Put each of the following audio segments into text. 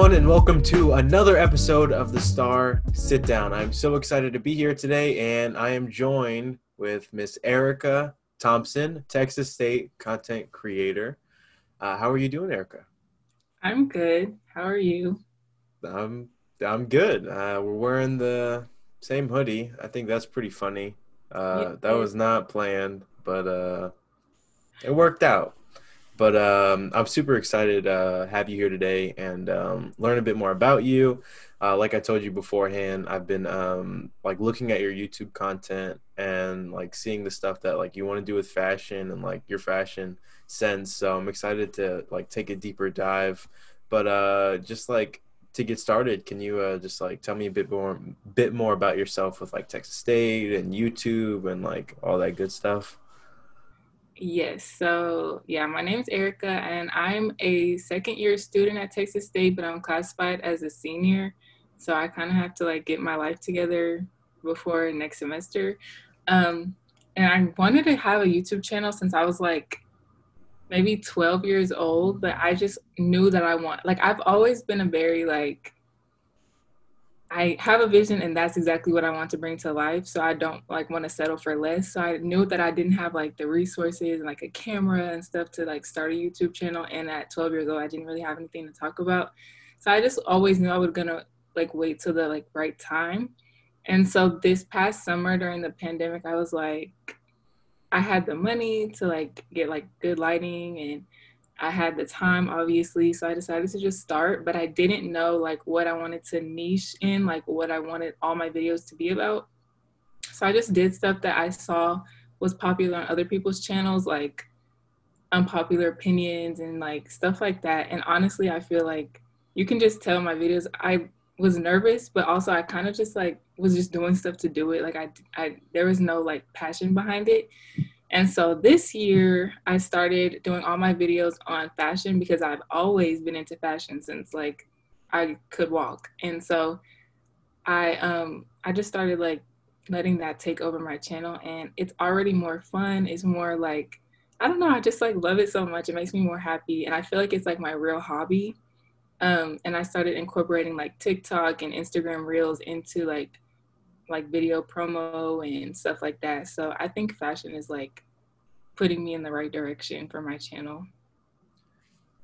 everyone, and welcome to another episode of the Star Sitdown. I'm so excited to be here today, and I am joined with Miss Eryka Thompson, Texas State content creator. Uh, how are you doing, Eryka? I'm good. How are you? I'm I'm good. Uh, we're wearing the same hoodie. I think that's pretty funny. Uh, yeah. That was not planned, but uh, it worked out. But um, I'm super excited to uh, have you here today and um, learn a bit more about you. Uh, like I told you beforehand, I've been um, like looking at your YouTube content and like seeing the stuff that like you want to do with fashion and like your fashion sense. So I'm excited to like take a deeper dive. But uh, just like to get started, can you uh, just like tell me a bit more, bit more about yourself with like Texas State and YouTube and like all that good stuff? Yes. So, yeah, my name is Eryka, and I'm a second year student at Texas State, but I'm classified as a senior. So I kind of have to like get my life together before next semester. Um, and I wanted to have a YouTube channel since I was like maybe 12 years old, but I just knew that I want, like, I've always been a very like I have a vision and that's exactly what I want to bring to life. So I don't like want to settle for less. So I knew that I didn't have like the resources and like a camera and stuff to like start a YouTube channel. And at 12 years old, I didn't really have anything to talk about. So I just always knew I was gonna like wait till the like right time. And so this past summer during the pandemic, I was like, I had the money to like get like good lighting and I had the time, obviously, so I decided to just start, but I didn't know like what I wanted to niche in, like what I wanted all my videos to be about. So I just did stuff that I saw was popular on other people's channels, like unpopular opinions and like stuff like that. And honestly, I feel like you can just tell my videos, I was nervous, but also I kind of just like was just doing stuff to do it. Like I, I, there was no like passion behind it. And so this year I started doing all my videos on fashion because I've always been into fashion since like I could walk. And so I um I just started like letting that take over my channel and it's already more fun. It's more like I don't know, I just like love it so much. It makes me more happy and I feel like it's like my real hobby. Um and I started incorporating like TikTok and Instagram reels into like like video promo and stuff like that. So I think fashion is like putting me in the right direction for my channel.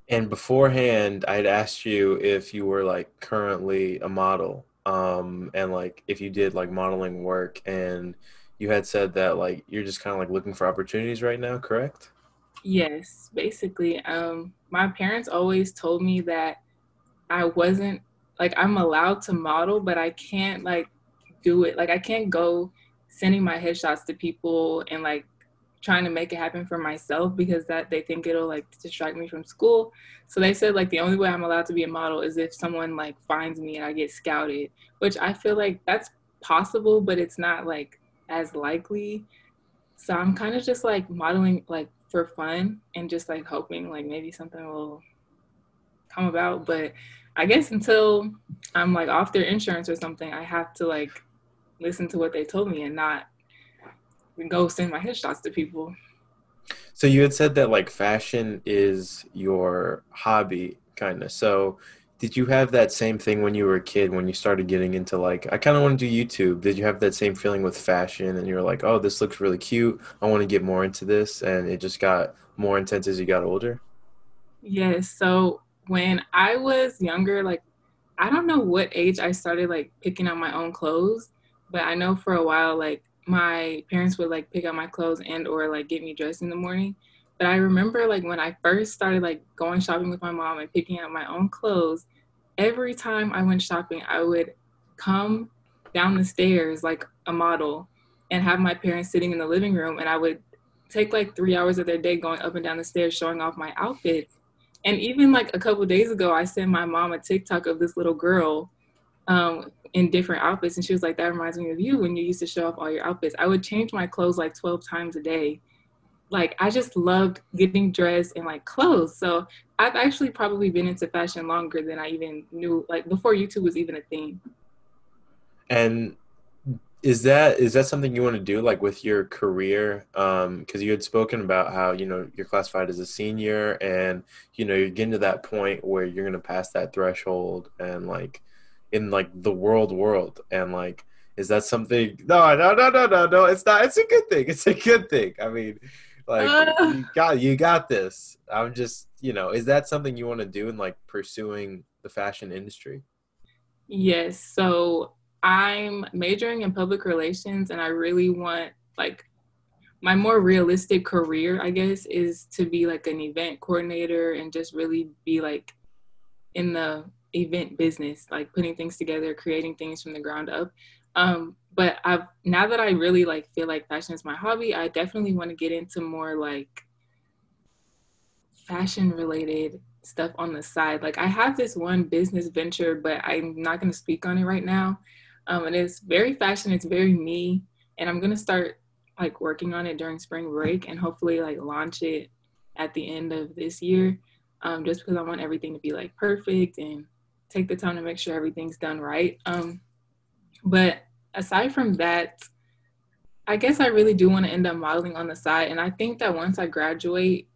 And beforehand, I'd asked you if you were like currently a model, um, and like if you did like modeling work, and you had said that like you're just kind of like looking for opportunities right now, correct? Yes, basically. Um, my parents always told me that I wasn't like I'm allowed to model, but I can't like do it. Like I can't go sending my headshots to people and like trying to make it happen for myself because that they think it'll like distract me from school. So they said like the only way I'm allowed to be a model is if someone like finds me and I get scouted, which I feel like that's possible, but it's not like as likely. So I'm kind of just like modeling like for fun and just like hoping like maybe something will come about. But I guess until I'm like off their insurance or something, I have to like listen to what they told me and not go send my headshots to people. So you had said that like fashion is your hobby, kind of. So did you have that same thing when you were a kid when you started getting into like I kind of want to do YouTube? Did you have that same feeling with fashion and you're like, "Oh, this looks really cute. I want to get more into this." And it just got more intense as you got older? Yes. So when I was younger, like I don't know what age I started like picking out my own clothes, but I know for a while like my parents would like pick out my clothes and or like get me dressed in the morning. But i remember like when i first started like going shopping with my mom and picking out my own clothes every time i went shopping i would come down the stairs like a model and have my parents sitting in the living room and i would take like three hours of their day going up and down the stairs showing off my outfits. And even like a couple days ago i sent my mom a tiktok of this little girl um, in different outfits. And she was like, that reminds me of you when you used to show off all your outfits. I would change my clothes like 12 times a day. Like I just loved getting dressed in like clothes. So I've actually probably been into fashion longer than I even knew, like before YouTube was even a thing. And is that is that something you want to do like with your career um because you had spoken about how you know you're classified as a senior and you know you're getting to that point where you're going to pass that threshold and like in like the world world and like is that something no no no no no no it's not it's a good thing it's a good thing i mean like uh, you got you got this i'm just you know is that something you want to do in like pursuing the fashion industry? Yes so I'm majoring in public relations and I really want like my more realistic career, I guess, is to be like an event coordinator and just really be like in the event business, like putting things together, creating things from the ground up. Um, but I've now that I really like feel like fashion is my hobby, I definitely want to get into more like fashion related stuff on the side. Like I have this one business venture, but I'm not going to speak on it right now. Um, and it's very fashion. It's very me. And I'm gonna start like working on it during spring break and hopefully like launch it at the end of this year. Um, just because I want everything to be like perfect and take the time to make sure everything's done right. Um, but aside from that, I guess I really do want to end up modeling on the side. And I think that once I graduate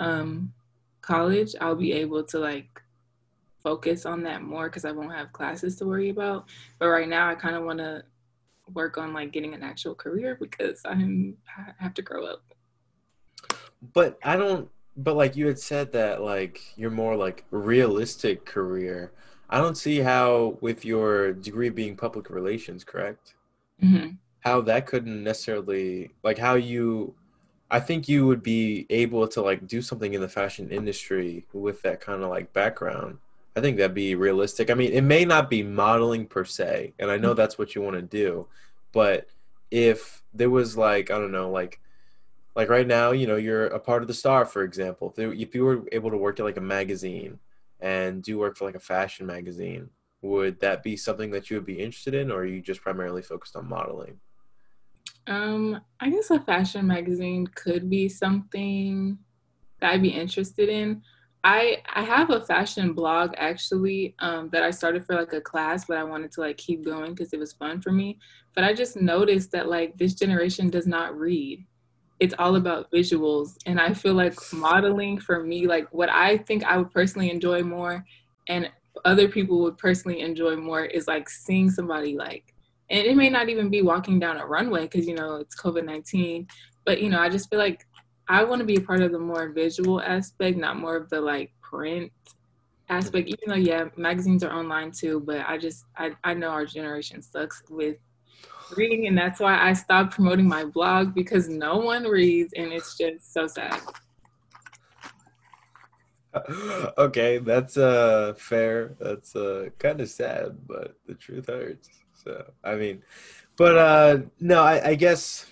um, college, I'll be able to like focus on that more because I won't have classes to worry about. But right now, I kind of want to work on like getting an actual career because I'm I have to grow up. But I don't. But like you had said that like you're more like realistic career. I don't see how with your degree being public relations, correct? Mm-hmm. How that couldn't necessarily like how you. I think you would be able to like do something in the fashion industry with that kind of like background. I think that'd be realistic. I mean, it may not be modeling per se, and I know mm-hmm. that's what you want to do, but if there was like I don't know, like like right now, you know, you're a part of the star, for example. If, there, if you were able to work at like a magazine and do work for like a fashion magazine, would that be something that you would be interested in, or are you just primarily focused on modeling? Um, I guess a fashion magazine could be something that I'd be interested in. I I have a fashion blog actually um, that I started for like a class, but I wanted to like keep going because it was fun for me. But I just noticed that like this generation does not read. It's all about visuals, and I feel like modeling for me, like what I think I would personally enjoy more, and other people would personally enjoy more, is like seeing somebody like, and it may not even be walking down a runway because you know it's COVID nineteen, but you know I just feel like I want to be a part of the more visual aspect, not more of the like print aspect. Even though yeah, magazines are online too, but I just I, I know our generation sucks with reading and that's why I stopped promoting my blog because no one reads and it's just so sad. okay, that's uh fair. That's uh kind of sad, but the truth hurts. So I mean, but uh no, I, I guess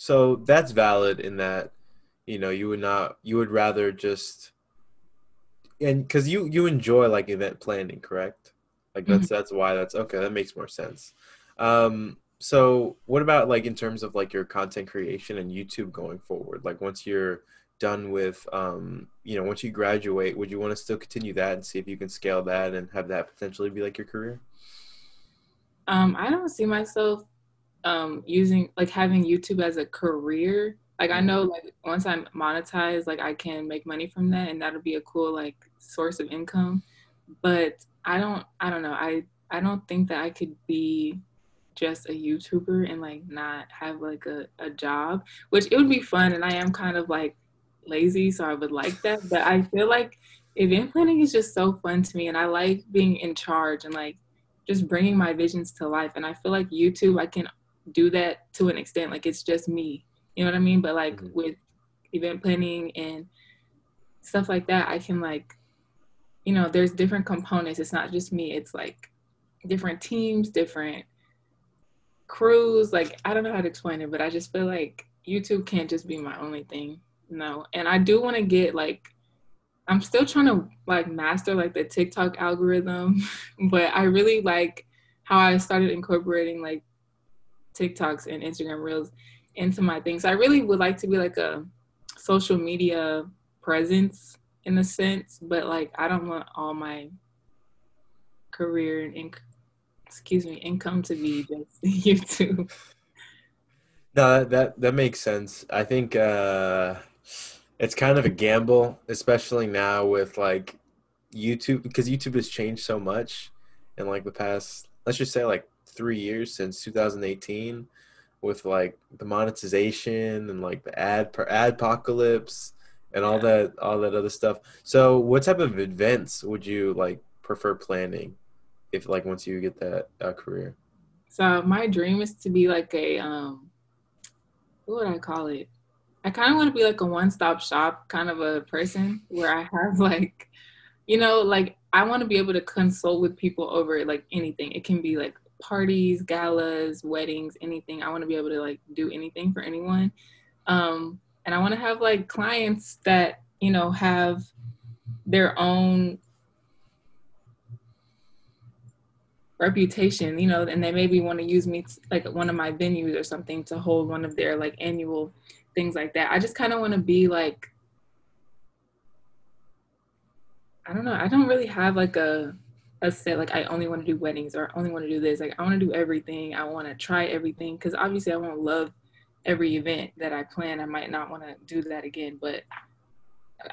so that's valid in that, you know, you would not, you would rather just, and because you you enjoy like event planning, correct? Like that's mm-hmm. that's why that's okay. That makes more sense. Um, so what about like in terms of like your content creation and YouTube going forward? Like once you're done with um, you know, once you graduate, would you want to still continue that and see if you can scale that and have that potentially be like your career? Um, I don't see myself um using like having YouTube as a career. Like I know like once I'm monetized, like I can make money from that and that'll be a cool like source of income. But I don't I don't know. I I don't think that I could be just a YouTuber and like not have like a, a job, which it would be fun and I am kind of like lazy, so I would like that. But I feel like event planning is just so fun to me and I like being in charge and like just bringing my visions to life. And I feel like YouTube, I can do that to an extent. Like it's just me. You know what I mean? But like mm-hmm. with event planning and stuff like that, I can like, you know, there's different components. It's not just me. It's like different teams, different crews. Like I don't know how to explain it, but I just feel like YouTube can't just be my only thing. No. And I do want to get like I'm still trying to like master like the TikTok algorithm, but I really like how I started incorporating like TikToks and Instagram Reels into my things. I really would like to be like a social media presence in a sense, but like I don't want all my career and excuse me, income to be just YouTube. No, that that makes sense. I think uh, it's kind of a gamble, especially now with like YouTube because YouTube has changed so much in like the past, let's just say like three years since 2018, with like the monetization and like the ad per ad apocalypse and all that all that other stuff. So, what type of events would you like prefer planning if like once you get that uh, career? So my dream is to be like a um what would I call it? I kind of want to be like a one-stop shop kind of a person where I have like, you know, like I want to be able to consult with people over like anything. It can be like parties, galas, weddings, anything. I want to be able to like do anything for anyone. Um, and I want to have like clients that, you know, have their own reputation, you know, and they maybe want to use me t- like one of my venues or something to hold one of their like annual things like that. I just kind of want to be like I don't know. I don't really have like a a set like I only want to do weddings or I only want to do this. Like I want to do everything. I want to try everything because obviously I want to love every event that I plan. I might not want to do that again, but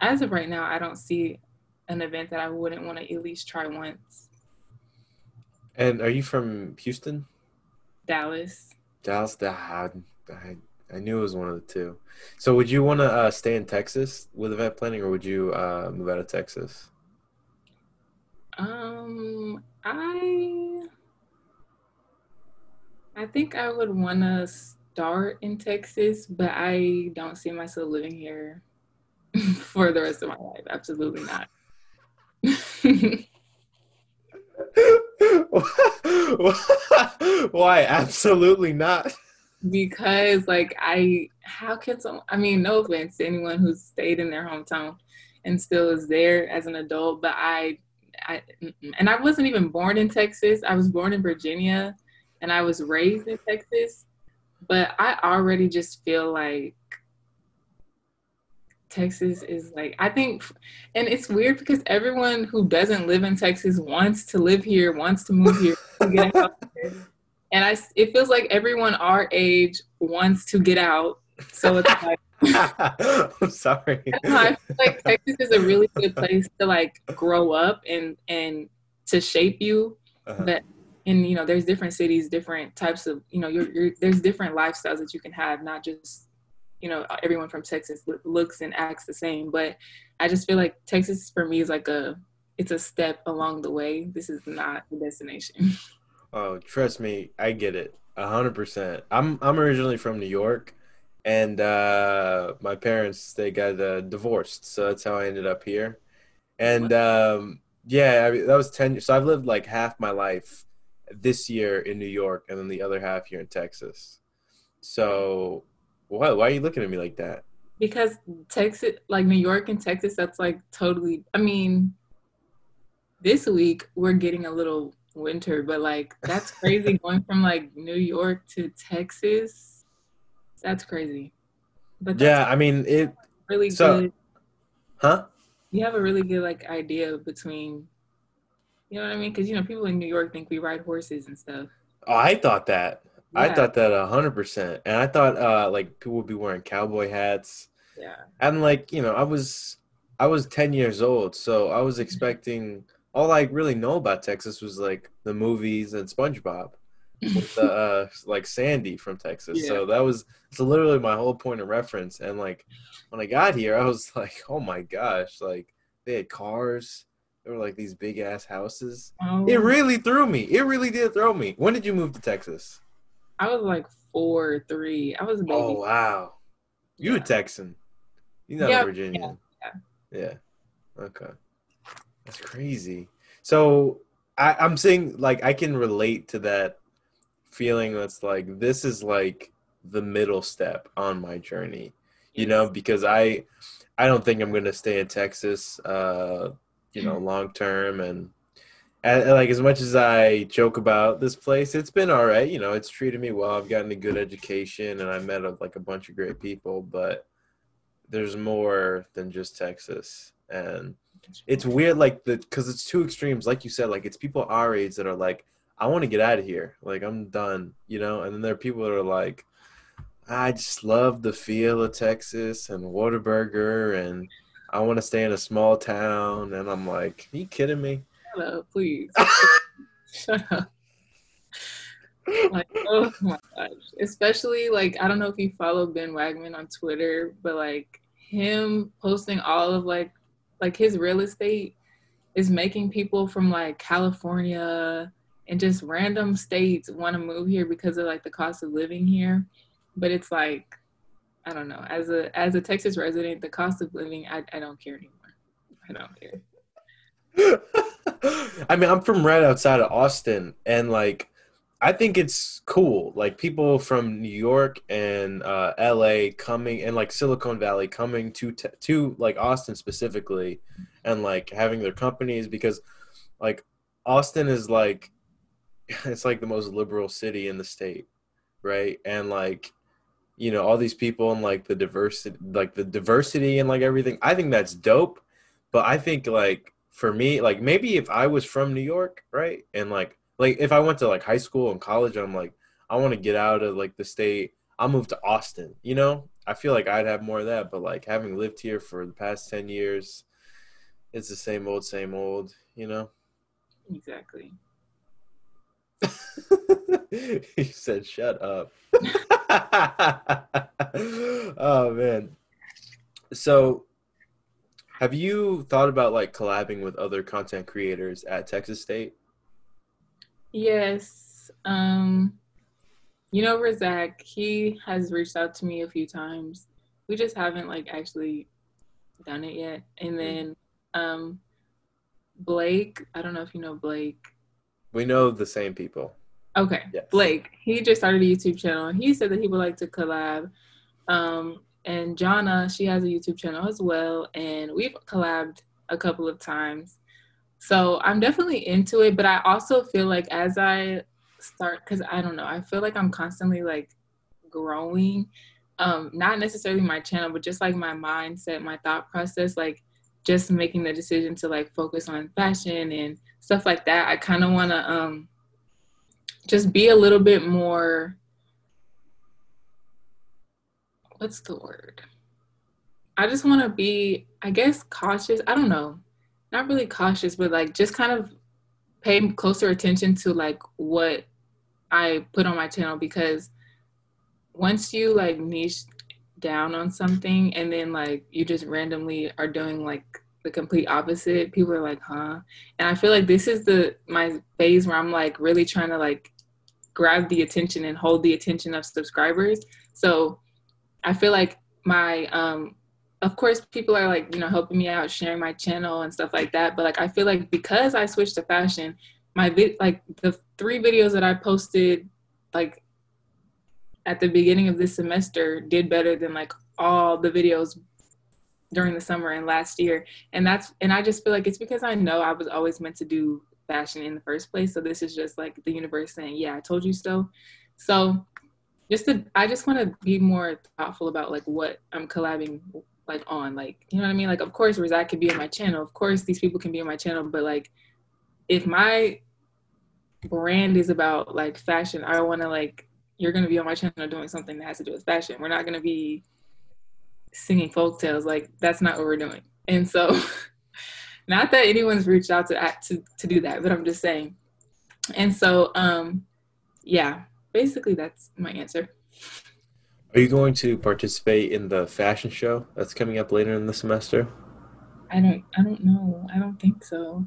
as of right now, I don't see an event that I wouldn't want to at least try once. And are you from Houston? Dallas. Dallas. I, I, I knew it was one of the two. So would you want to uh, stay in Texas with event planning, or would you uh, move out of Texas? Um, I I think I would want to start in Texas, but I don't see myself living here for the rest of my life. Absolutely not. Why? Absolutely not. Because like I how can some I mean, no offense to anyone who's stayed in their hometown and still is there as an adult, but I I and I wasn't even born in Texas. I was born in Virginia and I was raised in Texas. But I already just feel like Texas is like I think and it's weird because everyone who doesn't live in Texas wants to live here, wants to move here. To and I it feels like everyone our age wants to get out. So it's like I'm sorry. I feel like Texas is a really good place to like grow up and and to shape you. Uh-huh. But and you know, there's different cities, different types of you know, you're, you're, there's different lifestyles that you can have, not just you know everyone from Texas looks and acts the same. But I just feel like Texas for me is like a it's a step along the way. This is not the destination. Oh, trust me, I get it a hundred percent. I'm I'm originally from New York, and uh, my parents they got uh, divorced, so that's how I ended up here. And um, yeah, I mean, that was ten. years So I've lived like half my life this year in New York, and then the other half here in Texas. So why? Why are you looking at me like that? Because Texas, like New York and Texas, that's like totally. I mean, this week we're getting a little winter, but like that's crazy going from like New York to Texas. That's crazy. But yeah, I mean it. Really so, good. Huh? You have a really good like idea between. You know what I mean? Because you know people in New York think we ride horses and stuff. Oh, I thought that. Yeah. I thought that a hundred percent, and I thought uh like people would be wearing cowboy hats. Yeah. And like you know, I was I was ten years old, so I was mm-hmm. expecting all I really know about Texas was like the movies and SpongeBob with the uh like Sandy from Texas. Yeah. So that was so literally my whole point of reference. And like when I got here, I was like, oh my gosh, like they had cars. There were like these big ass houses. Oh. It really threw me. It really did throw me. When did you move to Texas? I was like four, three. I was a baby. Oh wow, you yeah. a Texan? You're not yeah, a Virginian? Yeah. yeah. Okay. That's crazy. So I, I'm saying like I can relate to that feeling that's like this is like the middle step on my journey. You know, because I I don't think I'm gonna stay in Texas uh, you know, mm-hmm. long term and and, like as much as I joke about this place, it's been all right. You know, it's treated me well. I've gotten a good education, and I met a, like a bunch of great people. But there's more than just Texas, and it's weird like the because it's two extremes like you said like it's people our age that are like I want to get out of here. Like I'm done, you know. And then there are people that are like, I just love the feel of Texas and Whataburger, and I want to stay in a small town. And I'm like, are you kidding me? Shut up, please. Shut up. like, oh my gosh. Especially like I don't know if you follow Ben Wagman on Twitter, but like him posting all of like like his real estate is making people from like California and just random states want to move here because of like the cost of living here. But it's like I don't know. As a as a Texas resident, the cost of living I, I don't care anymore. I don't care. I mean, I'm from right outside of Austin and like I think it's cool. Like people from New York and uh, LA coming and like Silicon Valley coming to te- to like Austin specifically and like having their companies because like Austin is like it's like the most liberal city in the state, right? And like you know all these people and like the diversity like the diversity and like everything. I think that's dope, but I think like for me like maybe if I was from New York, right? And like like if I went to like high school and college, I'm like, I want to get out of like the state. I'll move to Austin. You know, I feel like I'd have more of that. But like having lived here for the past ten years, it's the same old, same old. You know. Exactly. he said, "Shut up." oh man. So, have you thought about like collabing with other content creators at Texas State? Yes. Um, you know, Razak, he has reached out to me a few times. We just haven't like actually done it yet. And mm-hmm. then um Blake, I don't know if you know Blake. We know the same people. Okay. Yes. Blake, he just started a YouTube channel. He said that he would like to collab. Um, and Jana, she has a YouTube channel as well. And we've collabed a couple of times. So I'm definitely into it, but I also feel like as I start, because I don't know, I feel like I'm constantly like growing. Um, not necessarily my channel, but just like my mindset, my thought process, like just making the decision to like focus on fashion and stuff like that. I kind of want to um, just be a little bit more. What's the word? I just want to be, I guess, cautious. I don't know not really cautious, but like just kind of pay closer attention to like what I put on my channel because once you like niche down on something and then like you just randomly are doing like the complete opposite, people are like, huh? And I feel like this is the my phase where I'm like really trying to like grab the attention and hold the attention of subscribers. So I feel like my um of course people are like you know helping me out sharing my channel and stuff like that but like i feel like because i switched to fashion my vid like the three videos that i posted like at the beginning of this semester did better than like all the videos during the summer and last year and that's and i just feel like it's because i know i was always meant to do fashion in the first place. So this is just like the universe saying yeah i told you so. So just to i just want to be more thoughtful about like what i'm collabing like on like you know what i mean? Like of course Razak could be on my channel. Of course these people can be on my channel. But like if my brand is about like fashion i want to like you're going to be on my channel doing something that has to do with fashion. We're not going to be singing folk tales like that's not what we're doing. And so not that anyone's reached out to act to to do that but i'm just saying and so um yeah basically that's my answer are you going to participate in the fashion show that's coming up later in the semester? I don't I don't know. I don't think so.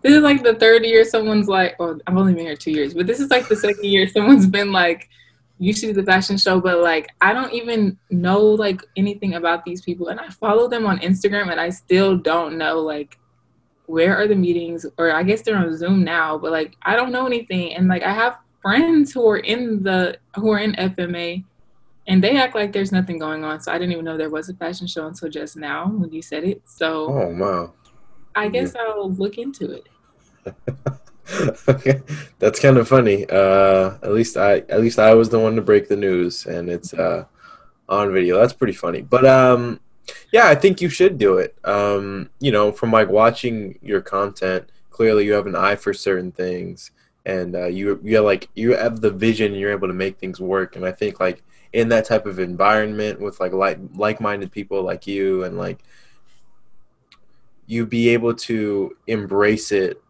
This is like the third year someone's like, well, I've only been here two years, but this is like the second year someone's been like, you should do the fashion show, but like I don't even know like anything about these people. And I follow them on Instagram and I still don't know like where are the meetings or I guess they're on Zoom now, but like I don't know anything. And like I have friends who are in the who are in FMA and they act like there's nothing going on. So I didn't even know there was a fashion show until just now when you said it. So oh wow, I guess yeah. I'll look into it. okay, that's kind of funny. Uh, at least I at least I was the one to break the news, and it's uh, on video. That's pretty funny. But um, yeah, I think you should do it. Um, you know, from like watching your content, clearly you have an eye for certain things, and uh, you you like you have the vision and you're able to make things work. And I think like in that type of environment with like like like-minded people like you and like you be able to embrace it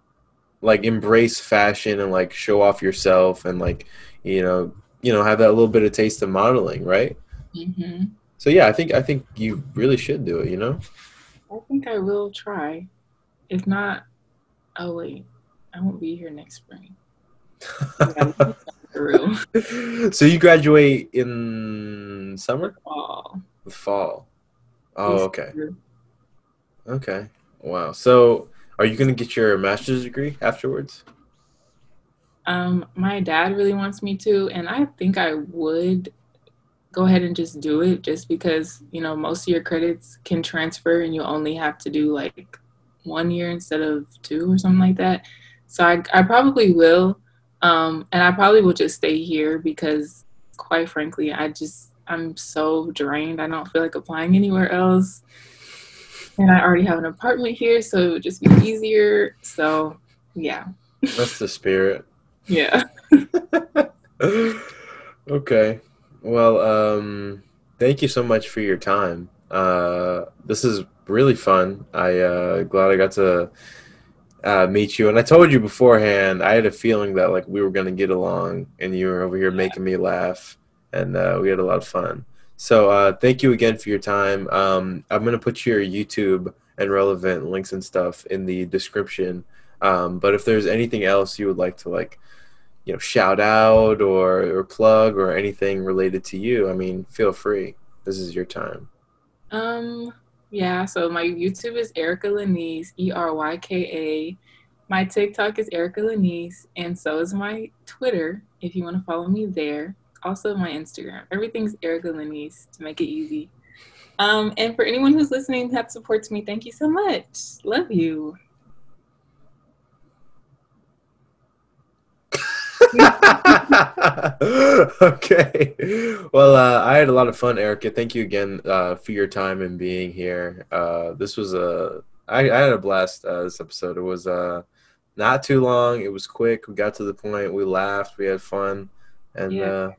like embrace fashion and like show off yourself and like you know you know have that little bit of taste of modeling right mm-hmm. So yeah i think i think you really should do it you know? I think i will try. If not oh wait. I won't be here next spring. So you graduate in summer? Fall. The fall. Oh okay. okay. Wow. So, are you going to get your master's degree afterwards? Um, my dad really wants me to, and I think I would go ahead and just do it just because, you know, most of your credits can transfer and you only have to do like one year instead of two or something like that. So I, I probably will. Um, and I probably will just stay here because, quite frankly, I just, I'm so drained. I don't feel like applying anywhere else and I already have an apartment here, so it would just be easier. So, yeah. That's the spirit. yeah. okay. Well, um, thank you so much for your time. Uh, this is really fun. I uh, glad I got to uh, meet you. And I told you beforehand, I had a feeling that like we were gonna get along, and you were over here making me laugh, and uh, we had a lot of fun. So uh, thank you again for your time. Um, I'm gonna put your YouTube and relevant links and stuff in the description. Um, but if there's anything else you would like to like, you know, shout out or or plug or anything related to you, I mean, feel free. This is your time. Um. Yeah. So my YouTube is Eryka Lenise, E R Y K A. My TikTok is Eryka Lenise, and so is my Twitter. If you want to follow me there also my Instagram. Everything's Eryka Lenise to make it easy. Um, and for anyone who's listening that supports me, thank you so much. Love you. okay. Well, uh, I had a lot of fun, Eryka. Thank you again uh, for your time and being here. Uh, this was a I, I had a blast uh, this episode. It was uh, not too long. It was quick. We got to the point. We laughed. We had fun, and yeah. Uh,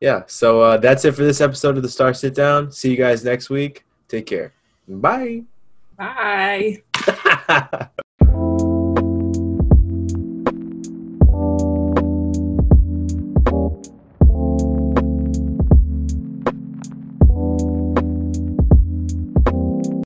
yeah, so uh, that's it for this episode of the Star Sitdown. See you guys next week. Take care. Bye. Bye.